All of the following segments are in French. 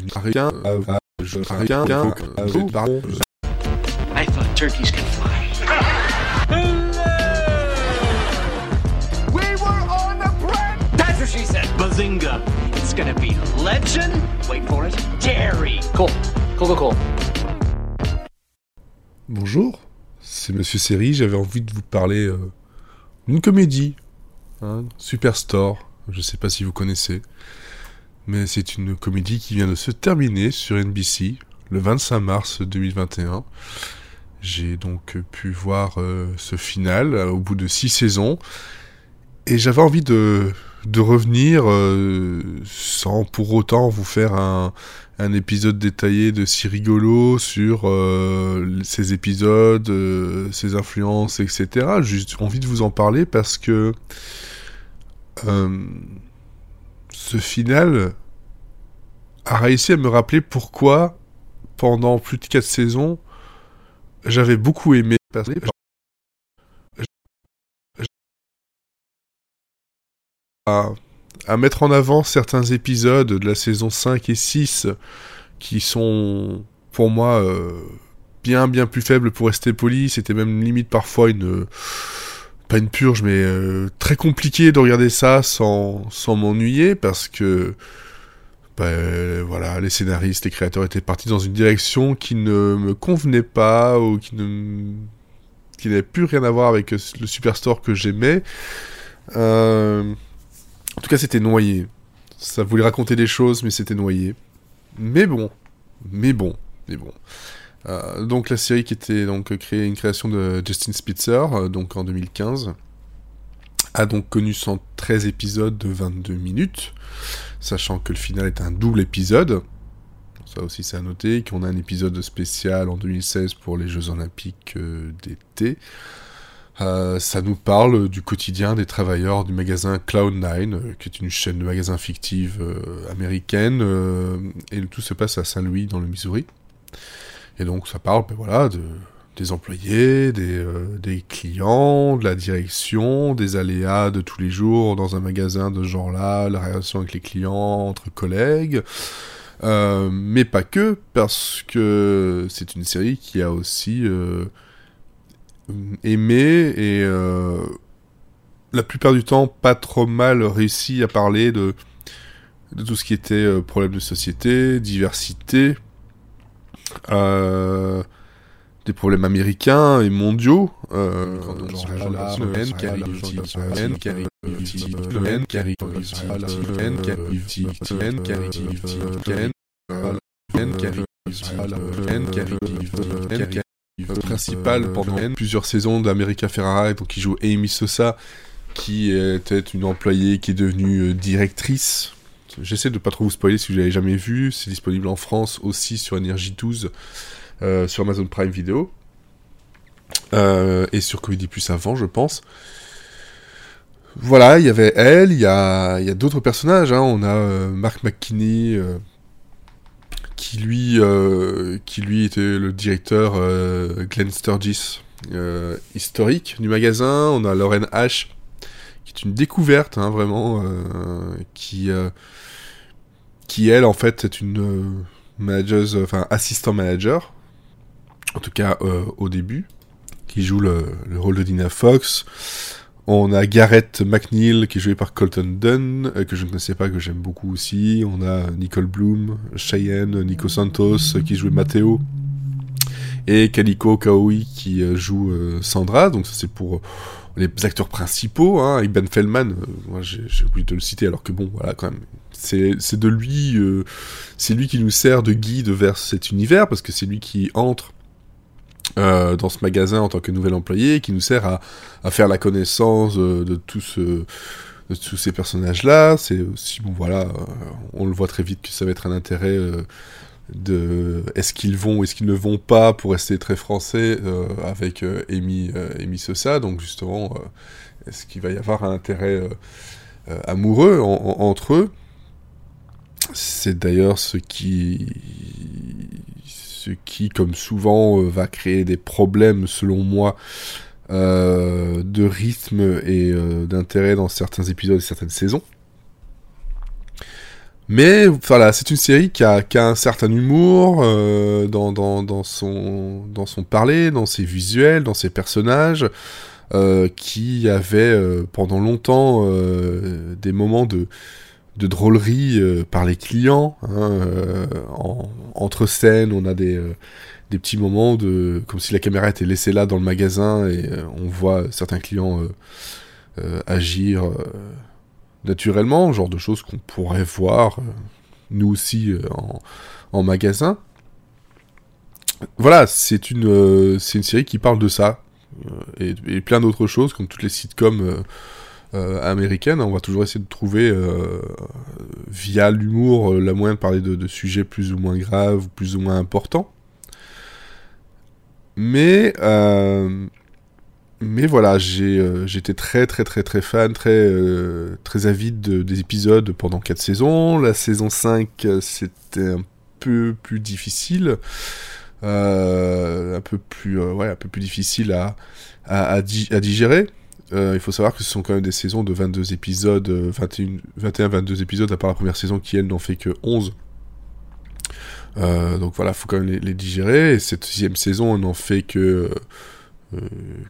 Rien, rien, I thought turkeys could fly. We were on a break! That's what she said. Bazinga. It's gonna be legend. Wait for it. Jerry. Cool. Cool, cool, cool. Bonjour, c'est Monsieur Série, j'avais envie de vous parler euh, d'une comédie, hein, Superstore, je sais pas si vous connaissez, mais c'est une comédie qui vient de se terminer sur NBC le 25 mars 2021. J'ai donc pu voir euh, ce final euh, au bout de six saisons, et j'avais envie de, de revenir euh, sans pour autant vous faire un, un épisode détaillé de si rigolo sur ces épisodes, ses influences, etc. Juste envie de vous en parler parce que ce final a réussi à me rappeler pourquoi pendant plus de 4 saisons j'avais beaucoup aimé à, mettre en avant certains épisodes de la saison 5 et 6 qui sont pour moi euh, bien bien plus faibles pour rester poli. C'était même limite parfois une pas une purge mais euh, très compliqué de regarder ça sans, sans m'ennuyer parce que bah, voilà les scénaristes, les créateurs étaient partis dans une direction qui ne me convenait pas ou qui ne qui n'avait plus rien à voir avec le Superstore que j'aimais. Euh, en tout cas, c'était noyé. Ça voulait raconter des choses, mais c'était noyé. Mais bon, mais bon, mais bon. Euh, donc la série qui était donc créée, une création de Justin Spitzer, euh, donc en 2015, a donc connu 113 épisodes de 22 minutes, sachant que le final est un double épisode. Ça aussi c'est à noter, qu'on a un épisode spécial en 2016 pour les Jeux Olympiques euh, d'été. Ça nous parle du quotidien des travailleurs du magasin Cloud9, euh, qui est une chaîne de magasins fictive américaine, et tout se passe à Saint-Louis, dans le Missouri. Et donc ça parle, ben voilà, de, des employés, des, euh, des clients, de la direction, des aléas de tous les jours dans un magasin de ce genre-là, la relation avec les clients, entre collègues. Euh, mais pas que, parce que c'est une série qui a aussi euh, aimé et la plupart du temps pas trop mal réussi à parler de, de tout ce qui était problème de société, diversité, des problèmes américains et mondiaux. Euh, principal pendant plusieurs saisons d'America Ferrara, donc qui joue Amy Sosa, qui était une employée qui est devenue euh, directrice. J'essaie de pas trop vous spoiler si vous l'avez jamais vu. C'est disponible en France aussi sur Energy 12, euh, sur Amazon Prime Video. Euh, et sur Comedy Plus avant, je pense. Voilà, il y avait elle, il y a, d'autres personnages. Hein. On a euh, Mark McKinney, euh, qui lui, qui lui était le directeur Glenn Sturgis historique du magasin. On a Lauren H, qui est une découverte, hein, vraiment, euh, qui, euh, qui elle, en fait, est une euh, manageuse, enfin assistant manager, en tout cas au début, qui joue le, le rôle de Dina Fox. On a Garrett McNeil qui est joué par Colton Dunn, que je ne connaissais pas, que j'aime beaucoup aussi. On a Nicole Bloom, Cheyenne, Nico Santos qui joue Matteo. Et Calico Kaoi qui joue Sandra. Donc ça c'est pour les acteurs principaux. Hein. Avec Ben Feldman, euh, moi j'ai oublié de le citer alors que bon voilà quand même. C'est de lui, euh, c'est lui qui nous sert de guide vers cet univers parce que c'est lui qui entre euh, dans ce magasin en tant que nouvel employé, qui nous sert à, à faire la connaissance de de tous ces personnages-là. C'est aussi bon, voilà, on le voit très vite que ça va être un intérêt de est-ce qu'ils vont ou est-ce qu'ils ne vont pas pour rester très français euh, avec euh, Amy, euh, Amy Sosa. Donc justement, euh, est-ce qu'il va y avoir un intérêt amoureux en- en- entre eux? C'est d'ailleurs ce qui ce qui, comme souvent, va créer des problèmes, selon moi, de rythme et d'intérêt dans certains épisodes et certaines saisons. Mais voilà, c'est une série qui a, un certain humour euh, dans, son, parler, dans ses visuels, dans ses personnages, euh, qui avait euh, pendant longtemps des moments de, drôlerie par les clients. hein, en- entre scènes, on a des, des petits moments de comme si la caméra était laissée là dans le magasin et on voit certains clients agir naturellement, genre de choses qu'on pourrait voir euh, nous aussi euh, en, magasin. Voilà, c'est une, euh, c'est une série qui parle de ça. et, et plein d'autres choses, comme toutes les sitcoms américaines. On va toujours essayer de trouver, via l'humour, la moyen de parler de, de sujets plus ou moins graves, plus ou moins importants. Mais, mais voilà, euh, j'étais très très très très fan, très, euh, très avide de- des épisodes pendant 4 saisons. La saison 5, euh, c'était un peu plus difficile. Un peu plus ouais un peu plus difficile à à, à, di- à digérer il faut savoir que ce sont quand même des saisons de 22 épisodes euh, 21 21 22 épisodes à part la première saison qui elle n'en fait que 11 Euh, donc voilà faut quand même les, digérer et cette sixième saison on n'en fait que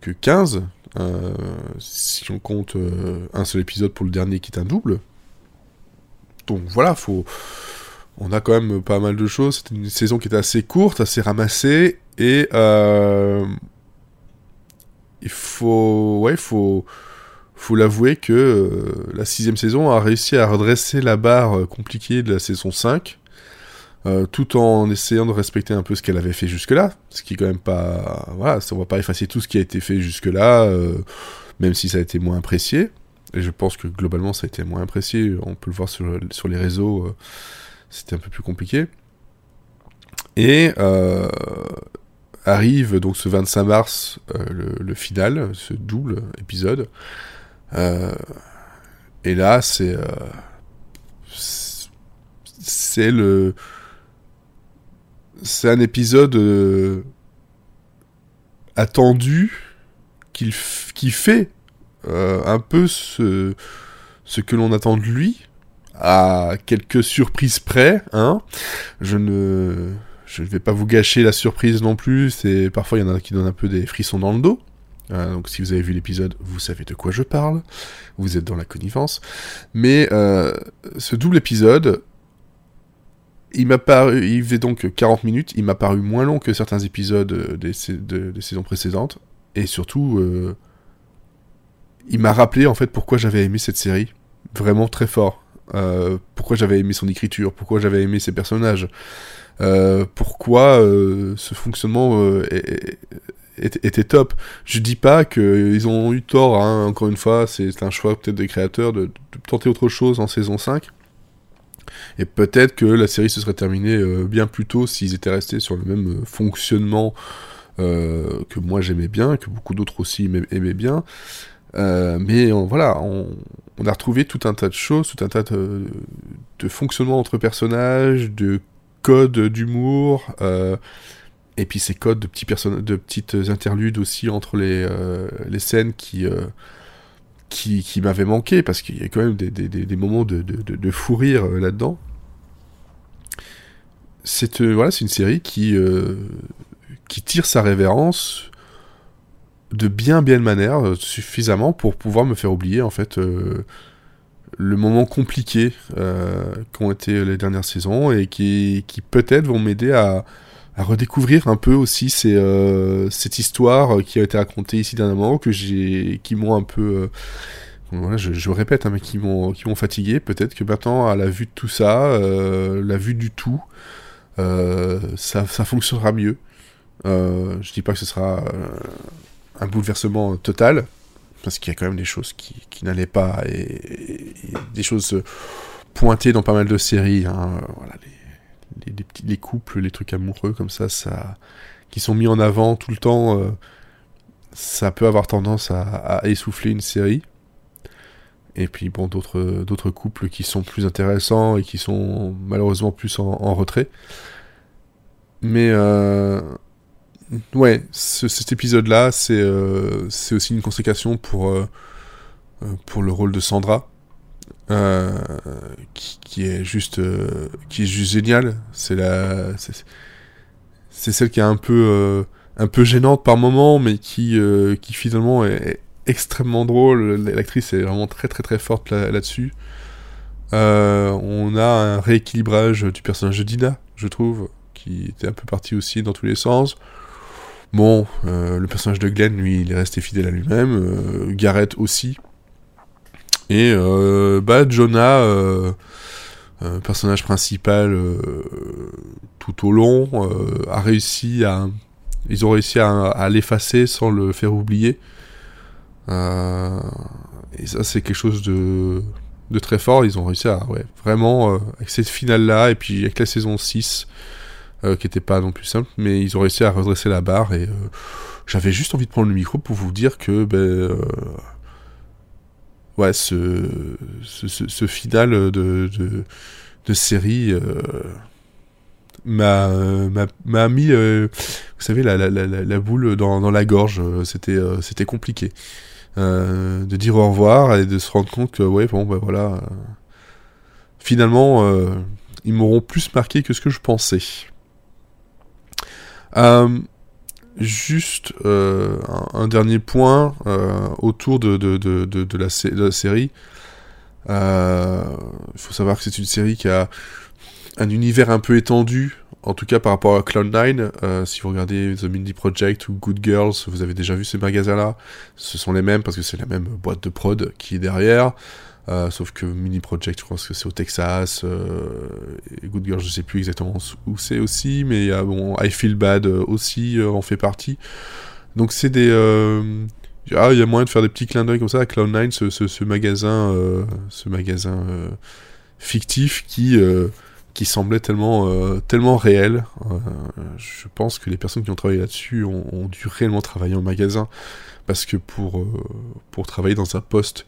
que 15 euh, si on compte euh, un seul épisode pour le dernier qui est un double donc voilà faut on a quand même pas mal de choses. C'était une saison qui était assez courte, assez ramassée, et euh, il faut, ouais, faut, faut l'avouer que euh, la sixième saison a réussi à redresser la barre euh, compliquée de la saison 5, euh, tout en essayant de respecter un peu ce qu'elle avait fait jusque-là, ce qui est quand même pas, voilà, ça, on va pas effacer tout ce qui a été fait jusque-là, euh, même si ça a été moins apprécié. Et je pense que globalement ça a été moins apprécié. On peut le voir sur, les réseaux. euh, c'était un peu plus compliqué. Et arrive donc ce 25 mars le, final, ce double épisode. Et là, c'est- c'est le c'est un épisode euh, attendu qu'il f- qui fait euh, un peu ce ce que l'on attend de lui à quelques surprises près, hein. Je ne, je ne vais pas vous gâcher la surprise non plus. C'est parfois il y en a qui donnent un peu des frissons dans le dos. Euh, donc si vous avez vu l'épisode, vous savez de quoi je parle. Vous êtes dans la connivence. Mais ce double épisode, il m'a paru, il faisait donc 40 minutes. Il m'a paru moins long que certains épisodes euh, des, sa- de- des saisons précédentes. Et surtout, euh, il m'a rappelé en fait pourquoi j'avais aimé cette série. Vraiment très fort. Euh, pourquoi j'avais aimé son écriture, pourquoi j'avais aimé ses personnages, pourquoi ce fonctionnement était top. Je dis pas qu'ils ont eu tort, hein, encore une fois, c'est un choix peut-être des créateurs de, de tenter autre chose en saison 5. Et peut-être que la série se serait terminée euh, bien plus tôt s'ils étaient restés sur le même euh, fonctionnement euh, que moi j'aimais bien, que beaucoup d'autres aussi aimaient, bien. Mais voilà, on, a retrouvé tout un tas de choses, tout un tas de, de fonctionnements entre personnages, de codes d'humour, et puis ces codes de, petits de petites interludes aussi entre les, les scènes qui, qui, m'avaient manqué, parce qu'il y a quand même des, moments de, fou rire euh, là-dedans. C'est euh, voilà, une série qui, euh, qui tire sa révérence de bien bien manière, suffisamment pour pouvoir me faire oublier en fait le moment compliqué qu'ont été les dernières saisons et qui, qui peut-être vont m'aider à, redécouvrir un peu aussi ces, euh, cette histoire qui a été racontée ici dernièrement, que j'ai, qui m'ont un peu, euh, voilà, je, répète, hein, mais qui m'ont, qui m'ont fatigué. Peut-être que maintenant, à la vue de tout ça, euh, la vue du tout, ça, ça fonctionnera mieux. Je dis pas que ce sera un bouleversement total, parce qu'il y a quand même des choses qui, qui n'allaient pas, et, des choses pointées dans pas mal de séries. hein, voilà, les, les, petits, les couples, les trucs amoureux comme ça, ça qui sont mis en avant tout le temps, euh, ça peut avoir tendance à, essouffler une série. Et puis bon, d'autres d'autres couples qui sont plus intéressants et qui sont malheureusement plus en, retrait. Mais euh, ouais, ce- cet épisode-là, c'est euh, aussi une consécration pour, pour le rôle de Sandra, euh, qui, est juste euh, qui est juste géniale. C'est la c'est celle qui est un peu euh, un peu gênante par moment, mais qui euh, qui finalement est, extrêmement drôle. L'actrice est vraiment très très très forte là- là-dessus. On a un rééquilibrage du personnage de Dina, je trouve, qui était un peu parti aussi dans tous les sens. Bon, le personnage de Glenn, lui, il est resté fidèle à lui-même. euh, Garrett aussi. Et euh, bah, Jonah, euh, euh, personnage principal tout au long, a réussi à. Ils ont réussi à, l'effacer sans le faire oublier. Et ça, c'est quelque chose de, de très fort. Ils ont réussi à, ouais, vraiment, avec cette finale-là, et puis avec la saison 6, euh, qui était pas non plus simple, mais ils ont réussi à redresser la barre, et j'avais juste envie de prendre le micro pour vous dire que, ben, ouais, ce, ce, ce, final de, de, série euh, m'a m'a- m'a mis, euh, vous savez, la, la, la, la- boule dans, dans la gorge. C'était euh, c'était compliqué. De dire au revoir et de se rendre compte que, ouais, bon, ben voilà. finalement, ils m'auront plus marqué que ce que je pensais. Juste euh, un, dernier point euh, autour de, de, de, de, la, série. Euh, Il faut savoir que c'est une série qui a un univers un peu étendu, en tout cas par rapport à Cloud9. Euh, si vous regardez The Mindy Project ou Good Girls, vous avez déjà vu ces magasins-là. Ce sont les mêmes parce que c'est la même boîte de prod qui est derrière. Euh, sauf que Mini Project, je pense que c'est au Texas. euh, Good Girls, je sais plus exactement où c'est aussi. Mais a, bon, I Feel Bad euh, aussi euh, en fait partie. Donc c'est des... euh, ah, il y a moyen de faire des petits clins d'œil comme ça à Cloud9, ce, magasin, euh, ce magasin euh, fictif qui, euh, qui semblait tellement, euh, tellement réel. Euh, je pense que les personnes qui ont travaillé là-dessus ont, dû réellement travailler en magasin parce que pour, euh, pour travailler dans un poste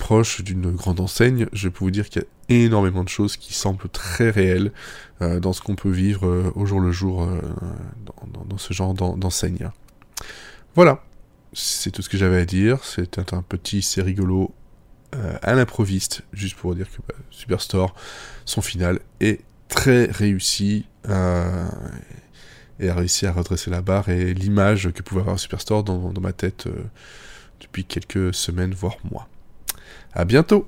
proche d'une grande enseigne, je peux vous dire qu'il y a énormément de choses qui semblent très réelles euh, dans ce qu'on peut vivre euh, au jour le jour euh, dans, ce genre d'en- d'enseigne. Voilà, c'est tout ce que j'avais à dire. C'était un petit, c'est rigolo à l'improviste, juste pour dire que bah, Superstore, son final est très réussi et a réussi à redresser la barre et l'image que pouvait avoir Superstore dans, ma tête depuis quelques semaines, voire mois. À bientôt